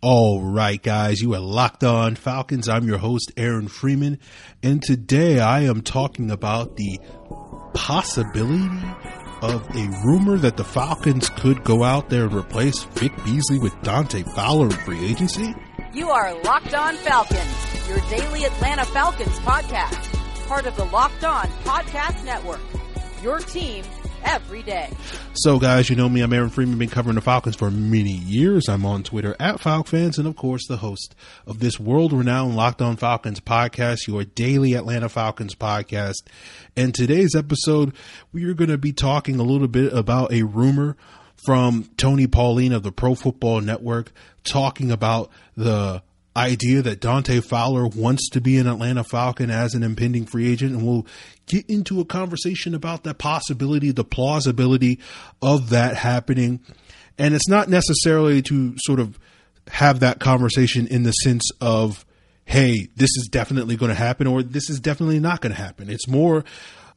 All right, guys, you are locked on Falcons. I'm your host, Aaron Freeman, and today I am talking about the possibility of a rumor that the Falcons could go out there and replace Vic Beasley with Dante Fowler in free agency. You are Locked On Falcons, your daily Atlanta Falcons podcast, part of the Locked On Podcast Network. Your team every day. So, guys, you know me. I'm Aaron Freeman. Been covering the Falcons for many years. I'm on Twitter at FalcFans, and of course, the host of this world-renowned Locked On Falcons podcast, your daily Atlanta Falcons podcast. And today's episode, we are going to be talking a little bit about a rumor from Tony Pauline of the Pro Football Network, talking about the idea that Dante Fowler wants to be an Atlanta Falcon as an impending free agent, and we'll get into a conversation about that possibility, the plausibility of that happening. And it's not necessarily to sort of have that conversation in the sense of, hey, this is definitely going to happen or this is definitely not going to happen. It's more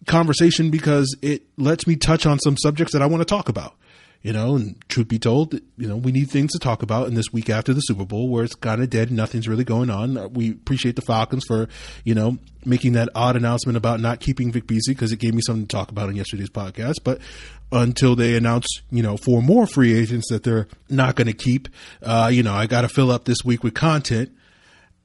conversation because it lets me touch on some subjects that I want to talk about you know, and truth be told, you know, we need things to talk about in this week after the Super Bowl where it's kind of dead and nothing's really going on. We appreciate the Falcons for, you know, making that odd announcement about not keeping Vic Beasley because it gave me something to talk about on yesterday's podcast. But until they announce, you know, four more free agents that they're not going to keep, uh, you know, I got to fill up this week with content.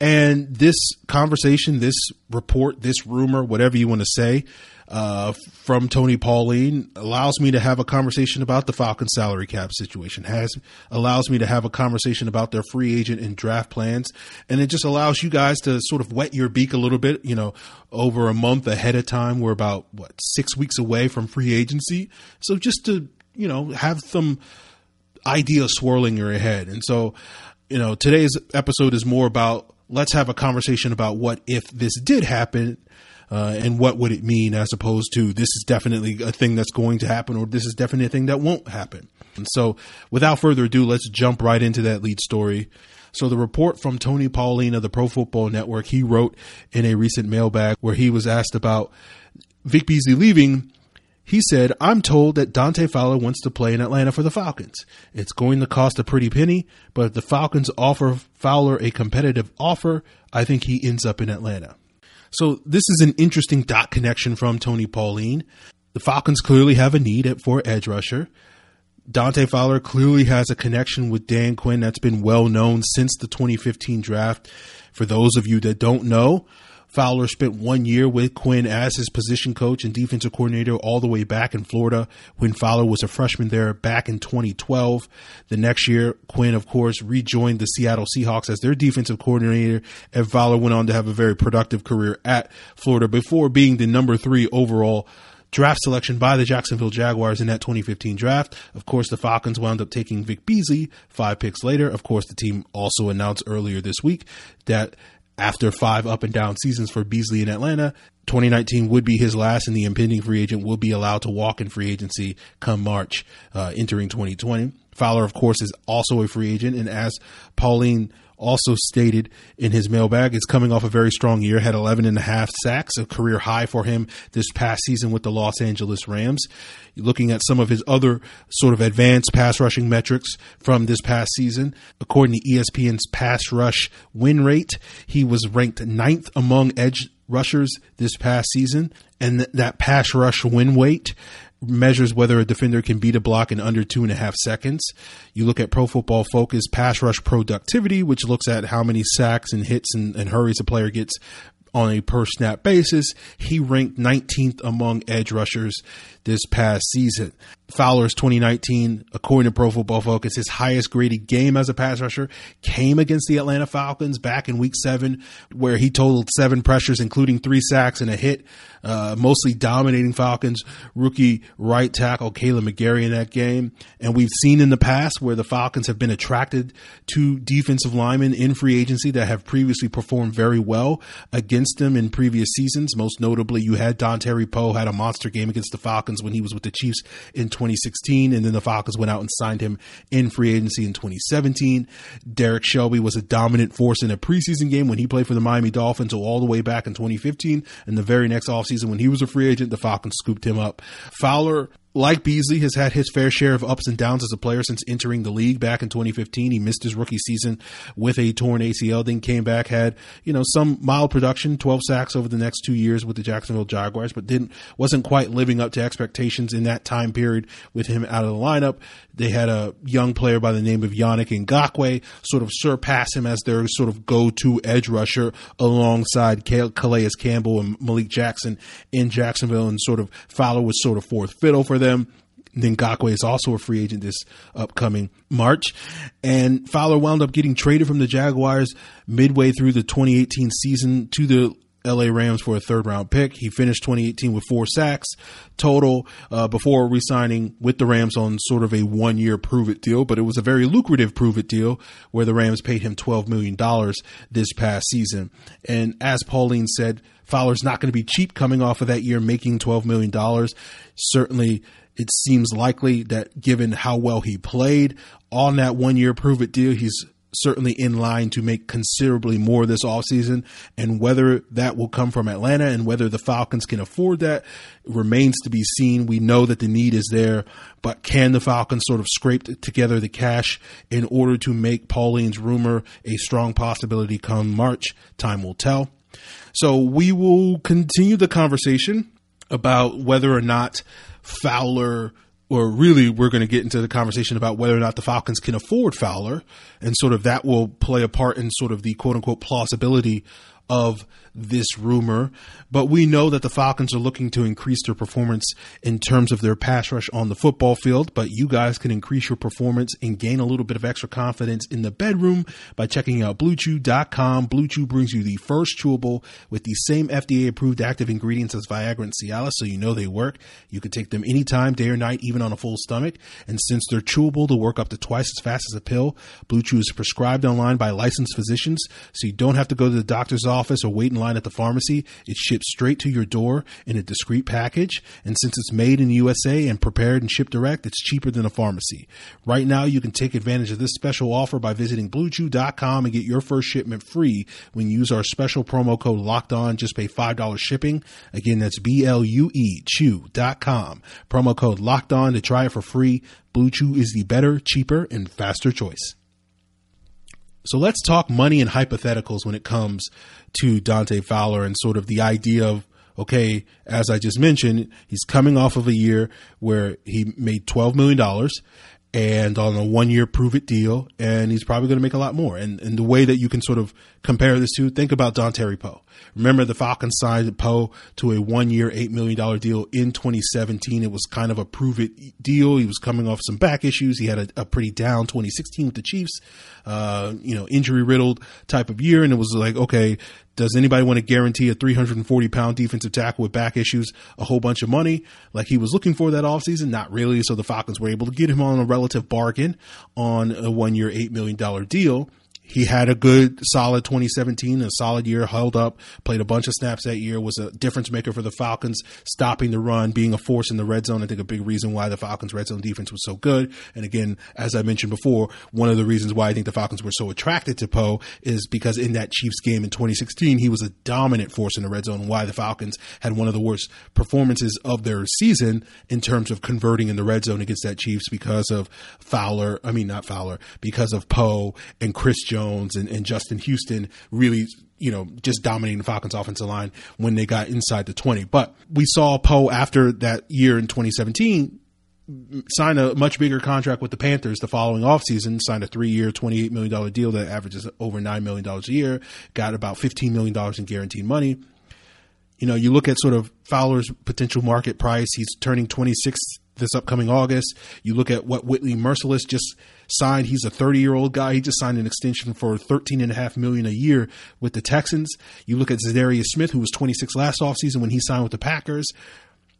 And this conversation, this report, this rumor, whatever you want to say, uh, from Tony Pauline allows me to have a conversation about the Falcon salary cap situation, has allows me to have a conversation about their free agent and draft plans. And it just allows you guys to sort of wet your beak a little bit, you know, over a month ahead of time. We're about what, six weeks away from free agency. So just to, you know, have some ideas swirling in your head. And so, you know, today's episode is more about let's have a conversation about what if this did happen uh, and what would it mean as opposed to this is definitely a thing that's going to happen or this is definitely a thing that won't happen. And so, without further ado, let's jump right into that lead story. So, the report from Tony Pauline of the Pro Football Network, he wrote in a recent mailbag where he was asked about Vic Beasley leaving. He said, I'm told that Dante Fowler wants to play in Atlanta for the Falcons. It's going to cost a pretty penny, but if the Falcons offer Fowler a competitive offer, I think he ends up in Atlanta. So this is an interesting dot connection from Tony Pauline. The Falcons clearly have a need for edge rusher. Dante Fowler clearly has a connection with Dan Quinn that's been well known since the 2015 draft. For those of you that don't know, Fowler spent one year with Quinn as his position coach and defensive coordinator all the way back in Florida when Fowler was a freshman there back in 2012. The next year, Quinn, of course, rejoined the Seattle Seahawks as their defensive coordinator, and Fowler went on to have a very productive career at Florida before being the number three overall draft selection by the Jacksonville Jaguars in that 2015 draft. Of course, the Falcons wound up taking Vic Beasley five picks later. Of course, the team also announced earlier this week that after five up and down seasons for Beasley in Atlanta, 2019 would be his last, and the impending free agent will be allowed to walk in free agency come March, uh, entering 2020. Fowler, of course, is also a free agent, and as Pauline also stated in his mailbag. It's coming off a very strong year, had 11 and a half sacks, a career high for him this past season with the Los Angeles Rams. Looking at some of his other sort of advanced pass rushing metrics from this past season, according to ESPN's pass rush win rate, he was ranked ninth among edge rushers this past season. And th- that pass rush win weight measures whether a defender can beat a block in under two and a half seconds. You look at Pro Football Focus pass rush productivity, which looks at how many sacks and hits and, and hurries a player gets on a per snap basis. He ranked 19th among edge rushers this past season. Fowler's 2019, according to Pro Football Focus, his highest graded game as a pass rusher came against the Atlanta Falcons back in week seven, where he totaled seven pressures, including three sacks and a hit, uh, mostly dominating Falcons rookie right tackle Kaleb McGary in that game. And we've seen in the past where the Falcons have been attracted to defensive linemen in free agency that have previously performed very well against them in previous seasons. Most notably, you had Dontari Poe had a monster game against the Falcons when he was with the Chiefs in 2016, and then the Falcons went out and signed him in free agency in 2017. Derrick Shelby was a dominant force in a preseason game when he played for the Miami Dolphins all the way back in 2015. And the very next offseason when he was a free agent, the Falcons scooped him up. Fowler like Beasley, has had his fair share of ups and downs as a player since entering the league back in 2015. He missed his rookie season with a torn ACL, then came back, had, you know, some mild production, 12 sacks over the next two years with the Jacksonville Jaguars, but didn't, wasn't quite living up to expectations in that time period with him out of the lineup. They had a young player by the name of Yannick Ngakoue sort of surpass him as their sort of go-to edge rusher alongside Calais Campbell and Malik Jackson in Jacksonville and sort of Fowler was sort of fourth fiddle for them. Then Ngakoue is also a free agent this upcoming March. And Fowler wound up getting traded from the Jaguars midway through the 2018 season to the LA Rams for a third round pick. He finished 2018 with four sacks total uh, before resigning with the Rams on sort of a one year prove it deal, but it was a very lucrative prove it deal where the Rams paid him $12 million this past season. And as Pauline said, Fowler's not going to be cheap coming off of that year making $12 million. Certainly, it seems likely that given how well he played on that one year prove it deal, he's certainly in line to make considerably more this offseason. And whether that will come from Atlanta and whether the Falcons can afford that remains to be seen. We know that the need is there, but can the Falcons sort of scrape together the cash in order to make Pauline's rumor a strong possibility come March? Time will tell. So we will continue the conversation about whether or not Fowler or really we're going to get into the conversation about whether or not the Falcons can afford Fowler and sort of that will play a part in sort of the quote unquote plausibility of this rumor, but we know that the Falcons are looking to increase their performance in terms of their pass rush on the football field. But you guys can increase your performance and gain a little bit of extra confidence in the bedroom by checking out BlueChew.com. Blue Chew brings you the first chewable with the same FDA approved active ingredients as Viagra and Cialis, so you know they work. You can take them anytime, day or night, even on a full stomach. And since they're chewable, they work up to twice as fast as a pill. Blue Chew is prescribed online by licensed physicians, so you don't have to go to the doctor's office or wait in line line at the pharmacy. It ships straight to your door in a discreet package. And since it's made in the USA and prepared and shipped direct, it's cheaper than a pharmacy. Right now, you can take advantage of this special offer by visiting bluechew.com and get your first shipment free when you use our special promo code locked on. Just pay $5 shipping. Again, that's B L U E chew.com. Promo code locked on to try it for free. Blue Chew is the better, cheaper, and faster choice. So let's talk money and hypotheticals when it comes to Dante Fowler and sort of the idea of, okay, as I just mentioned, he's coming off of a year where he made $12 million and on a one year prove it deal, and he's probably going to make a lot more. And, and the way that you can sort of compare this to, think about Dontari Poe. Remember the Falcons signed Poe to a one year, $8 million deal in 2017. It was kind of a prove it deal. He was coming off some back issues. He had a, a pretty down 2016 with the Chiefs, uh, you know, injury riddled type of year. And it was like, okay, does anybody want to guarantee a 340 pound defensive tackle with back issues a whole bunch of money like he was looking for that offseason? Not really. So the Falcons were able to get him on a relative bargain on a one year, $8 million deal he had a good solid 2017 a solid year held up played a bunch of snaps that year was a difference maker for the falcons stopping the run being a force in the red zone. I think a big reason why the falcons red zone defense was so good. And again as i mentioned before one of the reasons why i think the falcons were so attracted to poe is because in that chiefs game in 2016 he was a dominant force in the red zone why the falcons had one of the worst performances of their season in terms of converting in the red zone against that chiefs because of fowler i mean not fowler because of poe and chris jones and, and Justin Houston really you know, just dominating the Falcons offensive line when they got inside the 20. But we saw Poe after that year in 2017 sign a much bigger contract with the Panthers the following offseason, signed a three year, $28 million deal that averages over $9 million a year, got about $15 million in guaranteed money. You know, you look at sort of Fowler's potential market price. He's turning 26 this upcoming August. You look at what Whitney Mercilus just signed. He's a 30 year old guy. He just signed an extension for 13 and a half million a year with the Texans. You look at Za'Darius Smith, who was 26 last offseason when he signed with the Packers.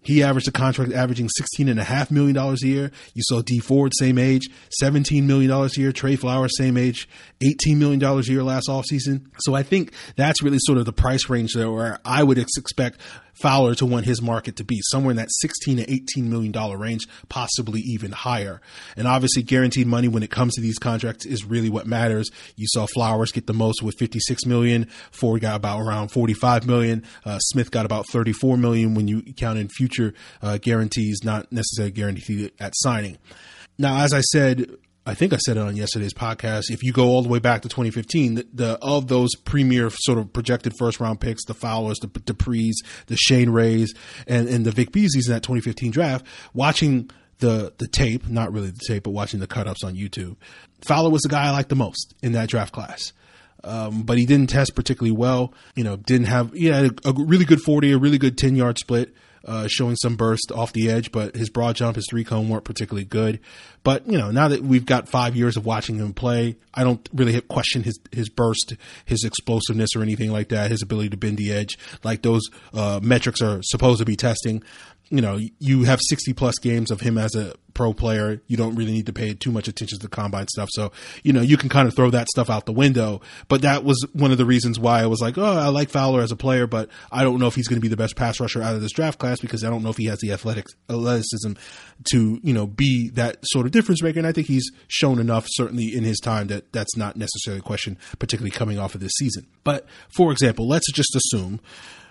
He averaged a contract averaging $16.5 million a year. You saw Dee Ford, same age, $17 million a year. Trey Flowers, same age, $18 million a year last offseason. So I think that's really sort of the price range there where I would expect Fowler to want his market to be somewhere in that 16 to 18 million dollar range, possibly even higher. And obviously guaranteed money when it comes to these contracts is really what matters. You saw Flowers get the most with 56 million. Ford got about around 45 million. Uh, Smith got about 34 million when you count in future future uh, guarantees, not necessarily guaranteed at signing. Now, as I said, I think I said it on yesterday's podcast. If you go all the way back to 2015, the, the of those premier sort of projected first round picks, the Fowlers, the Duprees, the Shane Rays, and, and the Vic Beasleys in that 2015 draft, watching the the tape, not really the tape, but watching the cut ups on YouTube, Fowler was the guy I liked the most in that draft class. Um, but he didn't test particularly well. You know, didn't have, he had a, a really good 40, a really good 10 yard split uh, showing some burst off the edge, but his broad jump, his three cone weren't particularly good. But you know, now that we've got five years of watching him play, I don't really question his his burst, his explosiveness, or anything like that. His ability to bend the edge, like those uh, metrics are supposed to be testing you know, you have 60 plus games of him as a pro player. You don't really need to pay too much attention to the combine stuff. So, you know, you can kind of throw that stuff out the window. But that was one of the reasons why I was like, oh, I like Fowler as a player, but I don't know if he's going to be the best pass rusher out of this draft class because I don't know if he has the athletic athleticism to, you know, be that sort of difference maker. And I think he's shown enough, certainly in his time, that that's not necessarily a question, particularly coming off of this season. But for example, let's just assume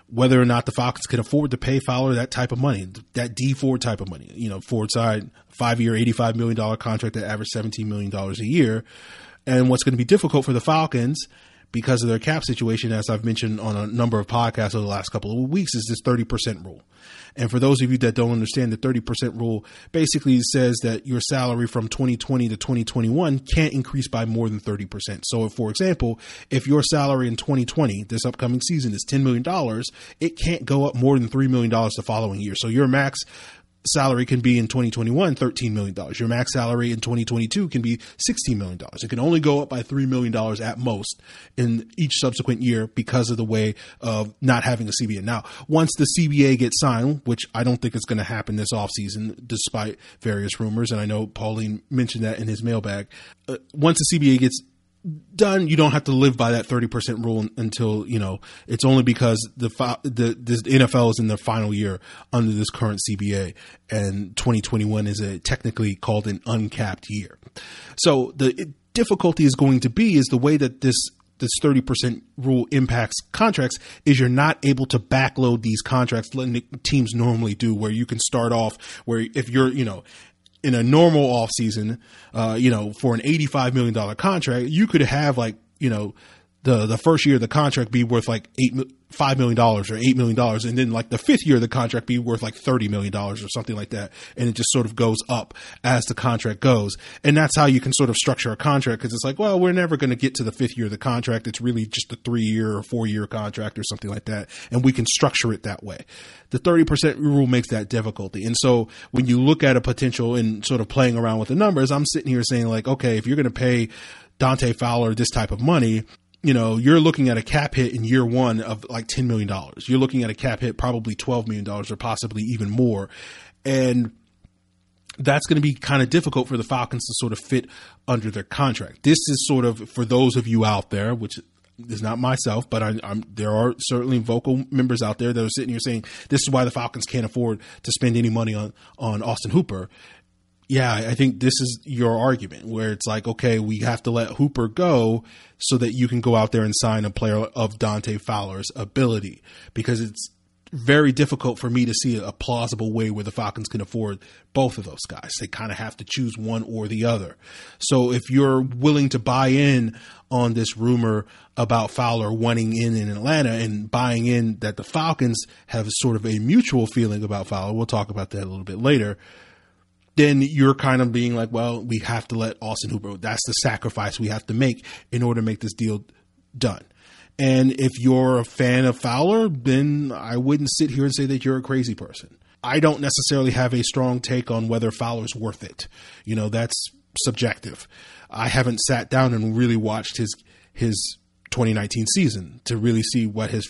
whether or not the Falcons can afford to pay Fowler that type of money, that Dee Ford type of money. You know, Ford side, five year, $85 million contract that averaged $17 million a year. And what's going to be difficult for the Falcons because of their cap situation, as I've mentioned on a number of podcasts over the last couple of weeks, is this 30% rule. And for those of you that don't understand, the 30% rule basically says that your salary from 2020 to 2021 can't increase by more than 30%. So, if, for example, if your salary in 2020, this upcoming season, is $10 million, it can't go up more than $3 million the following year. So, your max salary can be in 2021 $13 million. Your max salary in 2022 can be $16 million. It can only go up by $3 million at most in each subsequent year because of the way of not having a CBA. Now, once the CBA gets signed, which I don't think is going to happen this offseason, despite various rumors, and I know Pauline mentioned that in his mailbag, uh, once the CBA gets done, you don't have to live by that 30% rule until, you know, it's only because the, the, the NFL is in their final year under this current CBA and 2021 is a technically called an uncapped year. So the difficulty is going to be is the way that this this 30% rule impacts contracts is you're not able to backload these contracts like teams normally do where you can start off where if you're you know in a normal offseason, uh, you know, for an $85 million contract, you could have like, you know, the, the first year of the contract be worth like eight, $5 million or $8 million. And then like the fifth year of the contract be worth like $30 million or something like that. And it just sort of goes up as the contract goes. And that's how you can sort of structure a contract because it's like, well, we're never going to get to the fifth year of the contract. It's really just a three year or four year contract or something like that. And we can structure it that way. The 30% rule makes that difficulty. And so when you look at a potential and sort of playing around with the numbers, I'm sitting here saying like, okay, if you're going to pay Dante Fowler this type of money, you know, you're looking at a cap hit in year one of like $10 million. You're looking at a cap hit probably $12 million or possibly even more. And that's going to be kind of difficult for the Falcons to sort of fit under their contract. This is sort of for those of you out there, which is not myself, but I, am there are certainly vocal members out there that are sitting here saying this is why the Falcons can't afford to spend any money on on Austin Hooper yeah, I think this is your argument where it's like, okay, we have to let Hooper go so that you can go out there and sign a player of Dante Fowler's ability because it's very difficult for me to see a plausible way where the Falcons can afford both of those guys. They kind of have to choose one or the other. So if you're willing to buy in on this rumor about Fowler wanting in in Atlanta and buying in that the Falcons have sort of a mutual feeling about Fowler, we'll talk about that a little bit later then you're kind of being like, well, we have to let Austin Hooper. That's the sacrifice we have to make in order to make this deal done. And if you're a fan of Fowler, then I wouldn't sit here and say that you're a crazy person. I don't necessarily have a strong take on whether Fowler's worth it. You know, that's subjective. I haven't sat down and really watched his his 2019 season to really see what his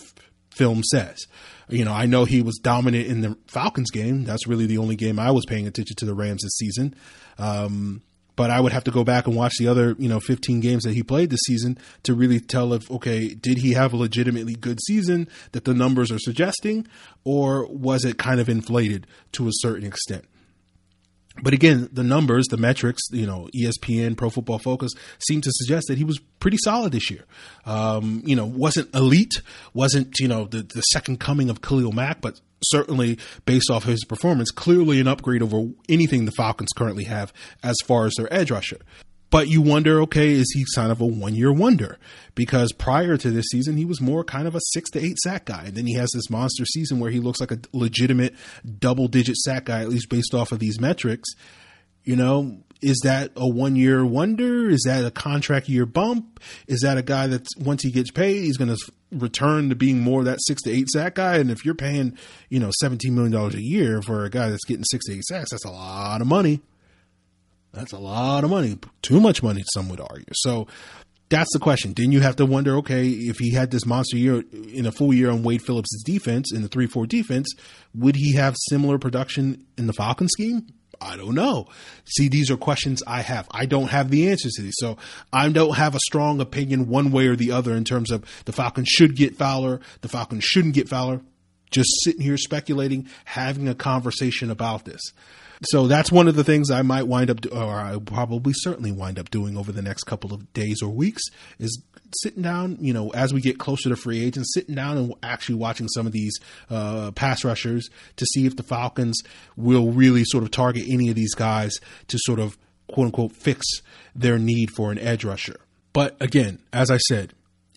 film says. You know, I know he was dominant in the Falcons game. That's really the only game I was paying attention to the Rams this season. Um, but I would have to go back and watch the other, you know, 15 games that he played this season to really tell if, okay, did he have a legitimately good season that the numbers are suggesting, or was it kind of inflated to a certain extent? But again, the numbers, the metrics, you know, ESPN, Pro Football Focus seem to suggest that he was pretty solid this year. Um, you know, wasn't elite, wasn't, you know, the, the second coming of Khalil Mack, but certainly based off his performance, clearly an upgrade over anything the Falcons currently have as far as their edge rusher. But you wonder, okay, is he kind of a one year wonder? Because prior to this season, he was more kind of a six to eight sack guy. And then he has this monster season where he looks like a legitimate double digit sack guy, at least based off of these metrics. You know, is that a one year wonder? Is that a contract year bump? Is that a guy that once he gets paid, he's going to return to being more that six to eight sack guy? And if you're paying, you know, $17 million a year for a guy that's getting six to eight sacks, that's a lot of money. That's a lot of money. Too much money, some would argue. So that's the question. Then you have to wonder, okay, if he had this monster year in a full year on Wade Phillips' defense in the three four defense, would he have similar production in the Falcon scheme? I don't know. See, these are questions I have. I don't have the answers to these. So I don't have a strong opinion one way or the other in terms of the Falcons should get Fowler, the Falcons shouldn't get Fowler. Just sitting here speculating, having a conversation about this. So that's one of the things I might wind up, or I probably certainly wind up doing over the next couple of days or weeks is sitting down, you know, as we get closer to free agents, sitting down and actually watching some of these uh, pass rushers to see if the Falcons will really sort of target any of these guys to sort of quote unquote fix their need for an edge rusher. But again, as I said,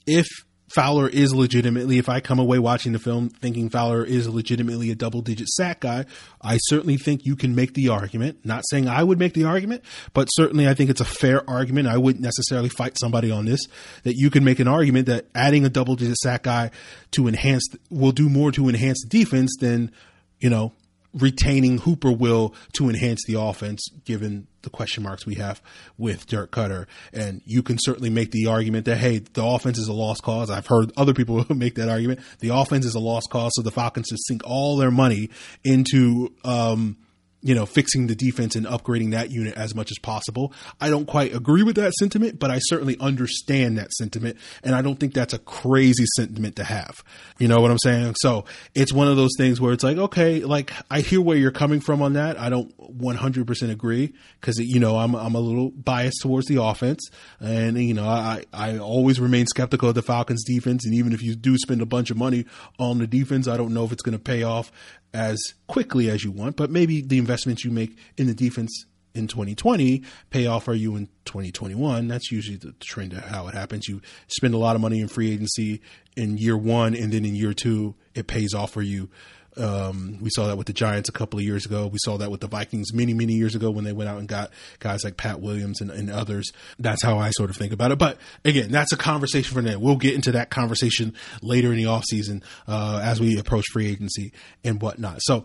if Fowler is legitimately, if I come away watching the film thinking Fowler is legitimately a double digit sack guy, I certainly think you can make the argument. Not saying I would make the argument, but certainly I think it's a fair argument. I wouldn't necessarily fight somebody on this that you can make an argument that adding a double digit sack guy to enhance will do more to enhance the defense than, you know, retaining Hooper will to enhance the offense, given the question marks we have with Dirk Koetter. And you can certainly make the argument that, hey, the offense is a lost cause. I've heard other people make that argument. The offense is a lost cause, so the Falcons just sink all their money into, um, you know, fixing the defense and upgrading that unit as much as possible. I don't quite agree with that sentiment, but I certainly understand that sentiment. And I don't think that's a crazy sentiment to have. You know what I'm saying? So it's one of those things where it's like, okay, like I hear where you're coming from on that. I don't 100% agree because, you know, I'm, I'm a little biased towards the offense. And, you know, I, I always remain skeptical of the Falcons defense. And even if you do spend a bunch of money on the defense, I don't know if it's going to pay off as quickly as you want, but maybe the investments you make in the defense in 2020 pay off for you in 2021. That's usually the trend of how it happens. You spend a lot of money in free agency in year one, and then in year two, it pays off for you um, we saw that with the Giants a couple of years ago. We saw that with the Vikings many, many years ago when they went out and got guys like Pat Williams and, and others. That's how I sort of think about it. But again, that's a conversation for now. We'll get into that conversation later in the offseason uh, as we approach free agency and whatnot. So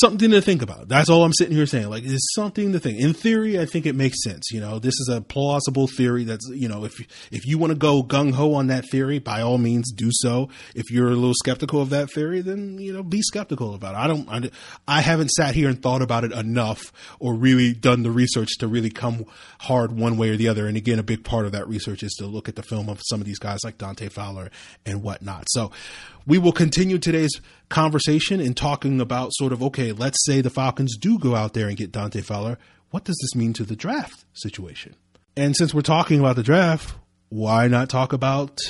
something to think about. That's all I'm sitting here saying. Like, it's something to think. In theory, I think it makes sense. You know, this is a plausible theory. That's you know, if if you want to go gung ho on that theory, by all means, do so. If you're a little skeptical of that theory, then you know, be skeptical about it. I don't. I, I haven't sat here and thought about it enough, or really done the research to really come hard one way or the other. And again, a big part of that research is to look at the film of some of these guys like Dante Fowler and whatnot. So we will continue today's conversation in talking about sort of okay, let's say the Falcons do go out there and get Dante Fowler. What does this mean to the draft situation? And since we're talking about the draft, why not talk about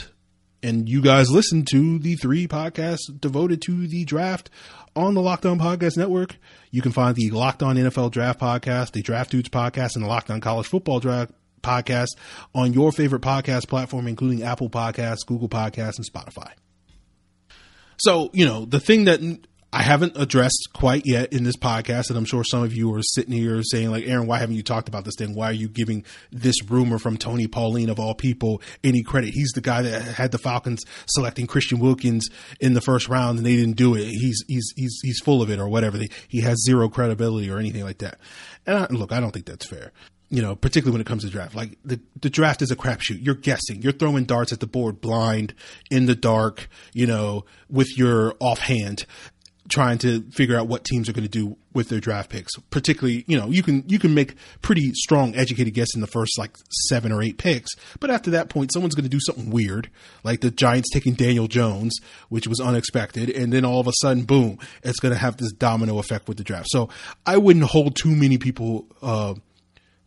and you guys listen to the three podcasts devoted to the draft on the Locked On Podcast Network. You can find the Locked On NFL Draft Podcast, the Draft Dudes Podcast, and the Locked On College Football Draft Podcast on your favorite podcast platform, including Apple Podcasts, Google Podcasts, and Spotify. So, you know, the thing that I haven't addressed quite yet in this podcast, and I'm sure some of you are sitting here saying, like, Aaron, why haven't you talked about this thing? Why are you giving this rumor from Tony Pauline of all people any credit? He's the guy that had the Falcons selecting Christian Wilkins in the first round, and they didn't do it. He's he's he's he's full of it, or whatever. He has zero credibility or anything like that. And I, look, I don't think that's fair you know, particularly when it comes to draft. Like the, the draft is a crapshoot. You're guessing. You're throwing darts at the board blind in the dark, you know, with your offhand trying to figure out what teams are going to do with their draft picks. Particularly, you know, you can you can make pretty strong educated guess in the first like 7 or 8 picks, but after that point someone's going to do something weird, like the Giants taking Daniel Jones, which was unexpected, and then all of a sudden boom, it's going to have this domino effect with the draft. So, I wouldn't hold too many people uh,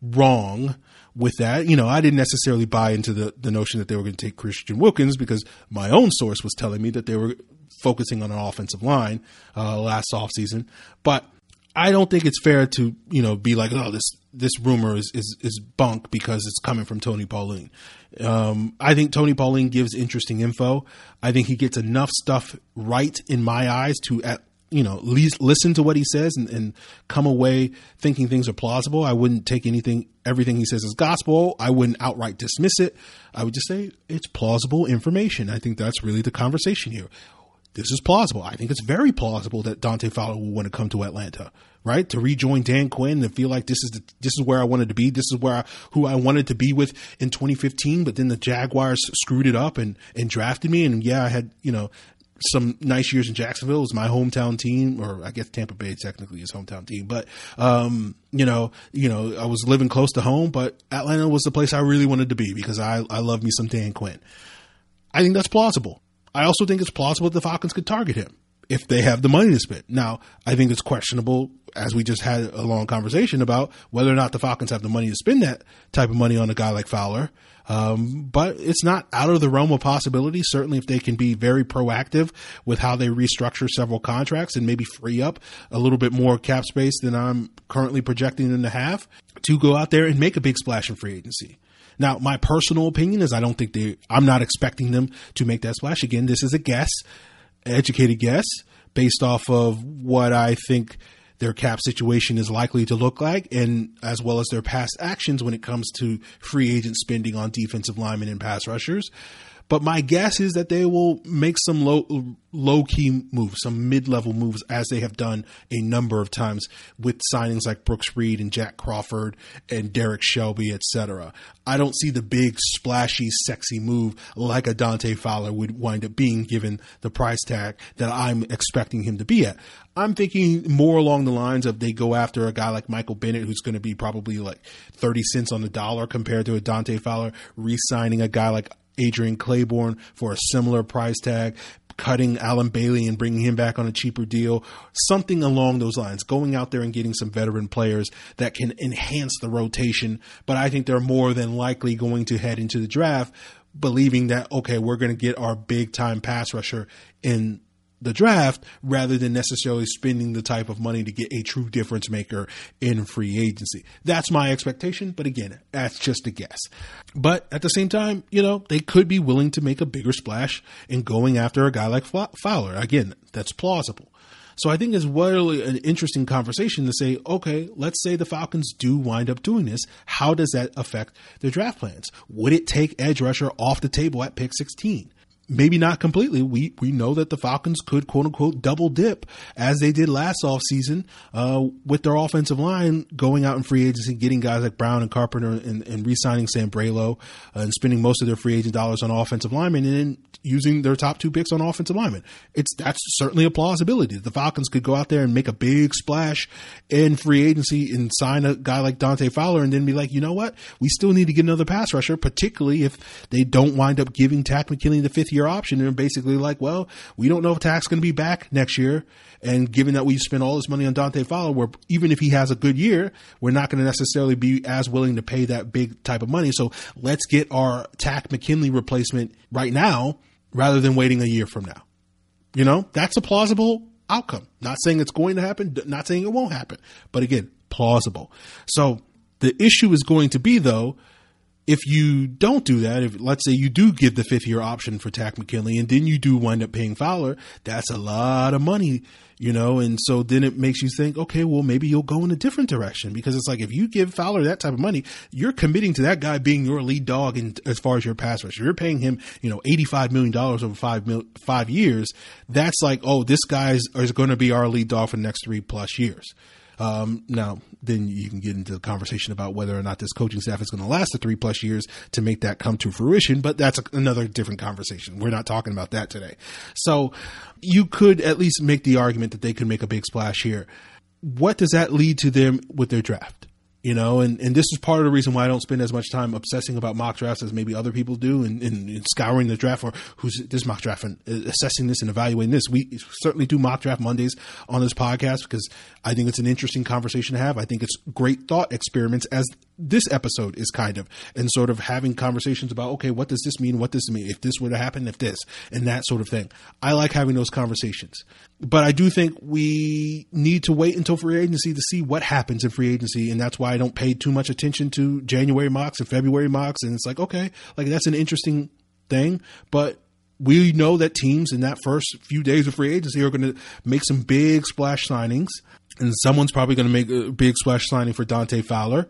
wrong with that. You know, I didn't necessarily buy into the, the notion that they were going to take Christian Wilkins because my own source was telling me that they were focusing on an offensive line uh, last offseason. But I don't think it's fair to you know be like, oh, this this rumor is is, is bunk because it's coming from Tony Pauline. Um, I think Tony Pauline gives interesting info. I think he gets enough stuff right in my eyes to at you know least listen to what he says and, and come away thinking things are plausible. I wouldn't take anything everything he says as gospel. I wouldn't outright dismiss it. I would just say it's plausible information. I think that's really the conversation here this is plausible. I think it's very plausible that Dante Fowler will want to come to Atlanta, right? To rejoin Dan Quinn and feel like this is the, this is where I wanted to be. This is where I, who I wanted to be with in 2015. But then the Jaguars screwed it up and and drafted me. And yeah, I had you know some nice years in Jacksonville. It was my hometown team, or I guess Tampa Bay technically is hometown team. But um, you know, you know, I was living close to home, but Atlanta was the place I really wanted to be because I I love me some Dan Quinn. I think that's plausible. I also think it's plausible that the Falcons could target him if they have the money to spend. Now, I think it's questionable, as we just had a long conversation about whether or not the Falcons have the money to spend that type of money on a guy like Fowler. Um, but it's not out of the realm of possibility. Certainly, if they can be very proactive with how they restructure several contracts and maybe free up a little bit more cap space than I'm currently projecting them to have to go out there and make a big splash in free agency. Now, my personal opinion is I don't think they, I'm not expecting them to make that splash. Again, this is a guess, educated guess based off of what I think their cap situation is likely to look like and as well as their past actions when it comes to free agent spending on defensive linemen and pass rushers. But my guess is that they will make some low low key moves, some mid level moves, as they have done a number of times with signings like Brooks Reed and Jack Crawford and Derrick Shelby, etc. I don't see the big splashy, sexy move like a Dante Fowler would wind up being given the price tag that I'm expecting him to be at. I'm thinking more along the lines of they go after a guy like Michael Bennett, who's going to be probably like 30 cents on the dollar compared to a Dante Fowler, re signing a guy like Adrian Clayborn for a similar price tag, cutting Allen Bailey and bringing him back on a cheaper deal, something along those lines, going out there and getting some veteran players that can enhance the rotation. But I think they're more than likely going to head into the draft believing that, okay, we're going to get our big time pass rusher in the draft rather than necessarily spending the type of money to get a true difference maker in free agency. That's my expectation, but again, that's just a guess. But at the same time, you know, they could be willing to make a bigger splash in going after a guy like Fowler. Again, that's plausible. So I think it's really an interesting conversation to say, okay, let's say the Falcons do wind up doing this. How does that affect their draft plans? Would it take edge rusher off the table at pick 16? Maybe not completely. We we know that the Falcons could quote unquote double dip as they did last offseason uh, with their offensive line going out in free agency, getting guys like Brown and Carpenter and, and re-signing Sambrailo uh, and spending most of their free agent dollars on offensive linemen and then using their top two picks on offensive linemen. It's that's certainly a plausibility. The Falcons could go out there and make a big splash in free agency and sign a guy like Dante Fowler and then be like, you know what? We still need to get another pass rusher, particularly if they don't wind up giving Takk McKinley the fifth year option and basically like, well, we don't know if Takk's going to be back next year. And given that we spent all this money on Dante Fowler, where even if he has a good year, we're not going to necessarily be as willing to pay that big type of money. So let's get our Takk McKinley replacement right now rather than waiting a year from now. You know, that's a plausible outcome. Not saying it's going to happen, not saying it won't happen, but again, plausible. So the issue is going to be though, if you don't do that, if let's say you do give the fifth year option for Takk McKinley and then you do wind up paying Fowler, that's a lot of money, you know, and so then it makes you think, okay, well maybe you'll go in a different direction because it's like if you give Fowler that type of money, you're committing to that guy being your lead dog in as far as your pass rusher. You're paying him, you know, eighty five million dollars over five mil, five years. That's like, oh, this guy's is going to be our lead dog for the next three plus years. Um, now, then you can get into the conversation about whether or not this coaching staff is going to last the three plus years to make that come to fruition, but that's a, another different conversation. We're not talking about that today. So you could at least make the argument that they could make a big splash here. What does that lead to them with their draft? You know, and, and this is part of the reason why I don't spend as much time obsessing about mock drafts as maybe other people do and, and, and scouring the draft or who's this mock draft and uh, assessing this and evaluating this. We certainly do mock draft Mondays on this podcast because I think it's an interesting conversation to have. I think it's great thought experiments as this episode is kind of, and sort of having conversations about, okay, what does this mean? What does this mean? If this would have happened, if this, and that sort of thing. I like having those conversations. But I do think we need to wait until free agency to see what happens in free agency. And that's why I don't pay too much attention to January mocks and February mocks. And it's like, okay, like that's an interesting thing. But we know that teams in that first few days of free agency are going to make some big splash signings, and someone's probably going to make a big splash signing for Dante Fowler,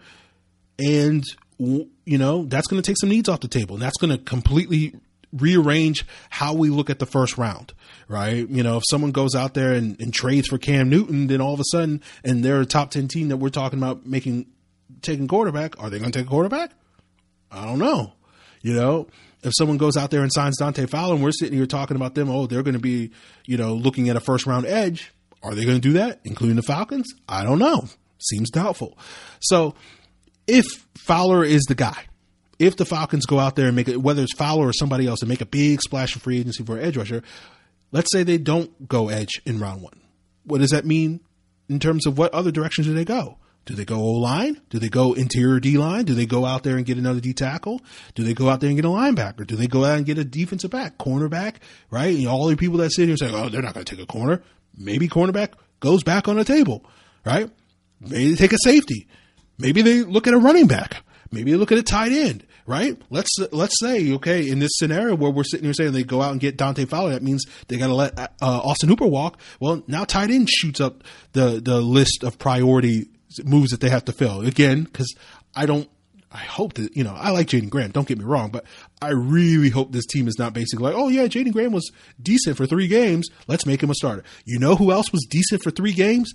and you know that's going to take some needs off the table, and that's going to completely rearrange how we look at the first round, right? You know, if someone goes out there and, and trades for Cam Newton, then all of a sudden, and they're a top ten team that we're talking about making taking quarterback, are they going to take a quarterback? I don't know. You know, if someone goes out there and signs Dante Fowler and we're sitting here talking about them, oh, they're going to be, you know, looking at a first round edge. Are they going to do that, including the Falcons? I don't know. Seems doubtful. So if Fowler is the guy, if the Falcons go out there and make it, whether it's Fowler or somebody else, and make a big splash of free agency for an edge rusher, let's say they don't go edge in round one. What does that mean in terms of what other directions do they go? Do they go O line? Do they go interior D line? Do they go out there and get another D tackle? Do they go out there and get a linebacker? Do they go out and get a defensive back, cornerback? Right? All the people that sit here say, "Oh, they're not going to take a corner." Maybe cornerback goes back on the table, right? Maybe they take a safety. Maybe they look at a running back. Maybe they look at a tight end, right? Let's let's say, okay, in this scenario where we're sitting here saying they go out and get Dante Fowler, that means they got to let uh, Austin Hooper walk. Well, now tight end shoots up the the list of priority moves that they have to fill. Again, because I don't, I hope that, you know, I like Jaeden Graham, don't get me wrong, but I really hope this team is not basically like, oh yeah, Jaeden Graham was decent for three games. Let's make him a starter. You know who else was decent for three games?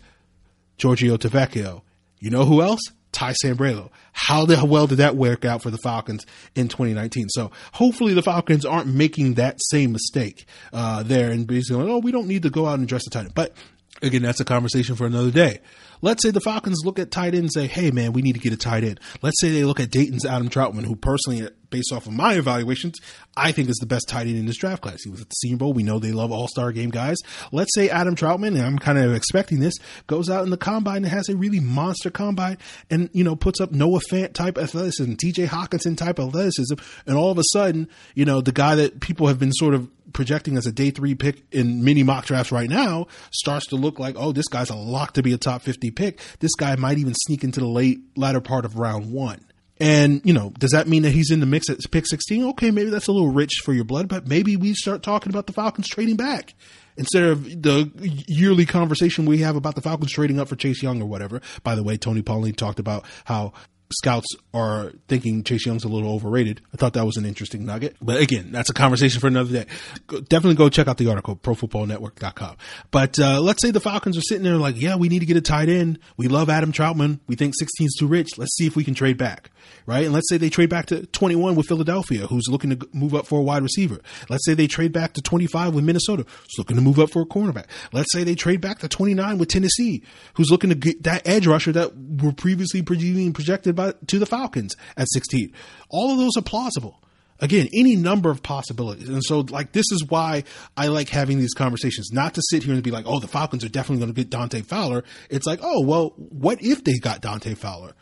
Giorgio Tavecchio. You know who else? Ty Sambrailo. How the well did that work out for the Falcons in 2019? So hopefully the Falcons aren't making that same mistake uh, there and basically, oh, we don't need to go out and dress the tight end. But again, that's a conversation for another day. Let's say the Falcons look at tight end and say, hey, man, we need to get a tight end. Let's say they look at Dayton's Adam Trautman, who personally, based off of my evaluations, I think is the best tight end in this draft class. He was at the Senior Bowl. We know they love all star game guys. Let's say Adam Trautman, and I'm kind of expecting this, goes out in the combine and has a really monster combine and, you know, puts up Noah Fant type athleticism, TJ Hockenson type athleticism. And all of a sudden, you know, the guy that people have been sort of projecting as a day three pick in mini mock drafts right now starts to look like, oh, this guy's a lock to be a top 50 pick. This guy might even sneak into the late, latter part of round one. And, you know, does that mean that he's in the mix at pick 16? Okay, maybe that's a little rich for your blood, but maybe we start talking about the Falcons trading back instead of the yearly conversation we have about the Falcons trading up for Chase Young or whatever. By the way, Tony Pauline talked about how scouts are thinking Chase Young's a little overrated. I thought that was an interesting nugget. But again, that's a conversation for another day. Go, definitely go check out the article, profootballnetwork.com. But uh, let's say the Falcons are sitting there like, yeah, we need to get a tight end. We love Adam Trautman. We think 16 is too rich. Let's see if we can trade back. Right. And let's say they trade back to 21 with Philadelphia, who's looking to move up for a wide receiver. Let's say they trade back to 25 with Minnesota, who's looking to move up for a cornerback. Let's say they trade back to 29 with Tennessee, who's looking to get that edge rusher that were previously projected by to the Falcons at 16. All of those are plausible. Again, any number of possibilities. And so, like, this is why I like having these conversations, not to sit here and be like, oh, the Falcons are definitely going to get Dante Fowler. It's like, oh, well, what if they got Dante Fowler?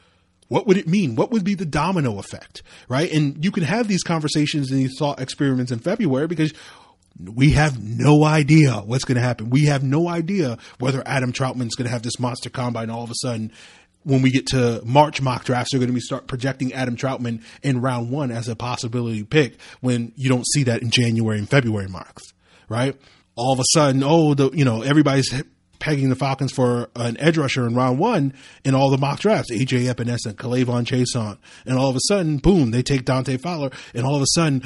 What would it mean? What would be the domino effect? Right. And you can have these conversations and these thought experiments in February because we have no idea what's going to happen. We have no idea whether Adam Trautman's going to have this monster combine all of a sudden when we get to March mock drafts, they're going to be start projecting Adam Trautman in round one as a possibility pick when you don't see that in January and February mocks, right? All of a sudden, oh, the you know everybody's pegging the Falcons for an edge rusher in round one in all the mock drafts, AJ Epenesa, K'Lavon Chaisson, and all of a sudden, boom, they take Dante Fowler, and all of a sudden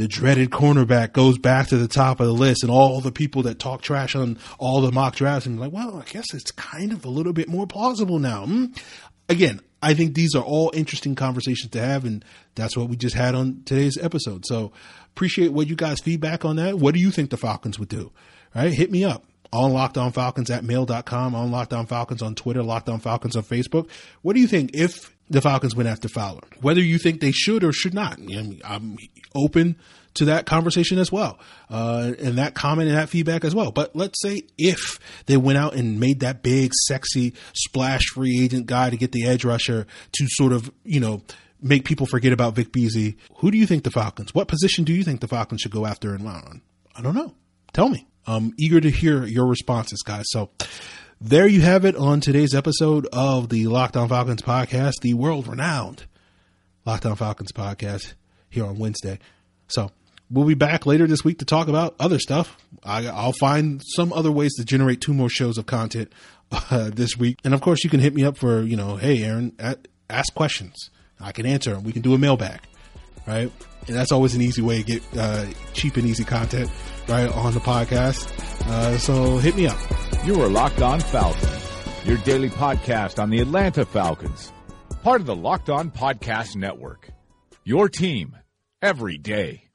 the dreaded cornerback goes back to the top of the list, and all the people that talk trash on all the mock drafts and like, well, I guess it's kind of a little bit more plausible now. Hmm? Again, I think these are all interesting conversations to have, and that's what we just had on today's episode. So appreciate what you guys feedback on that. What do you think the Falcons would do? Right, hit me up on Locked On Falcons at mail.com, on Locked On Twitter, Locked On Falcons on Facebook. What do you think if the Falcons went after Fowler? Whether you think they should or should not. I'm open to that conversation as well, uh, and that comment and that feedback as well. But let's say if they went out and made that big, sexy splash free agent guy to get the edge rusher to sort of, you know, make people forget about Vic Beasley, who do you think the Falcons? What position do you think the Falcons should go after and on? I don't know. Tell me. I'm eager to hear your responses, guys. So there you have it on today's episode of the Locked On Falcons podcast, the world renowned Locked On Falcons podcast here on Wednesday. So we'll be back later this week to talk about other stuff. I, will find some other ways to generate two more shows of content uh, this week. And of course, you can hit me up for, you know, hey, Aaron, ask questions. I can answer them. We can do a mailbag, right? And that's always an easy way to get uh, cheap and easy content, right, on the podcast. Uh, so hit me up. You are Locked On Falcons, your daily podcast on the Atlanta Falcons, part of the Locked On Podcast Network. Your team every day.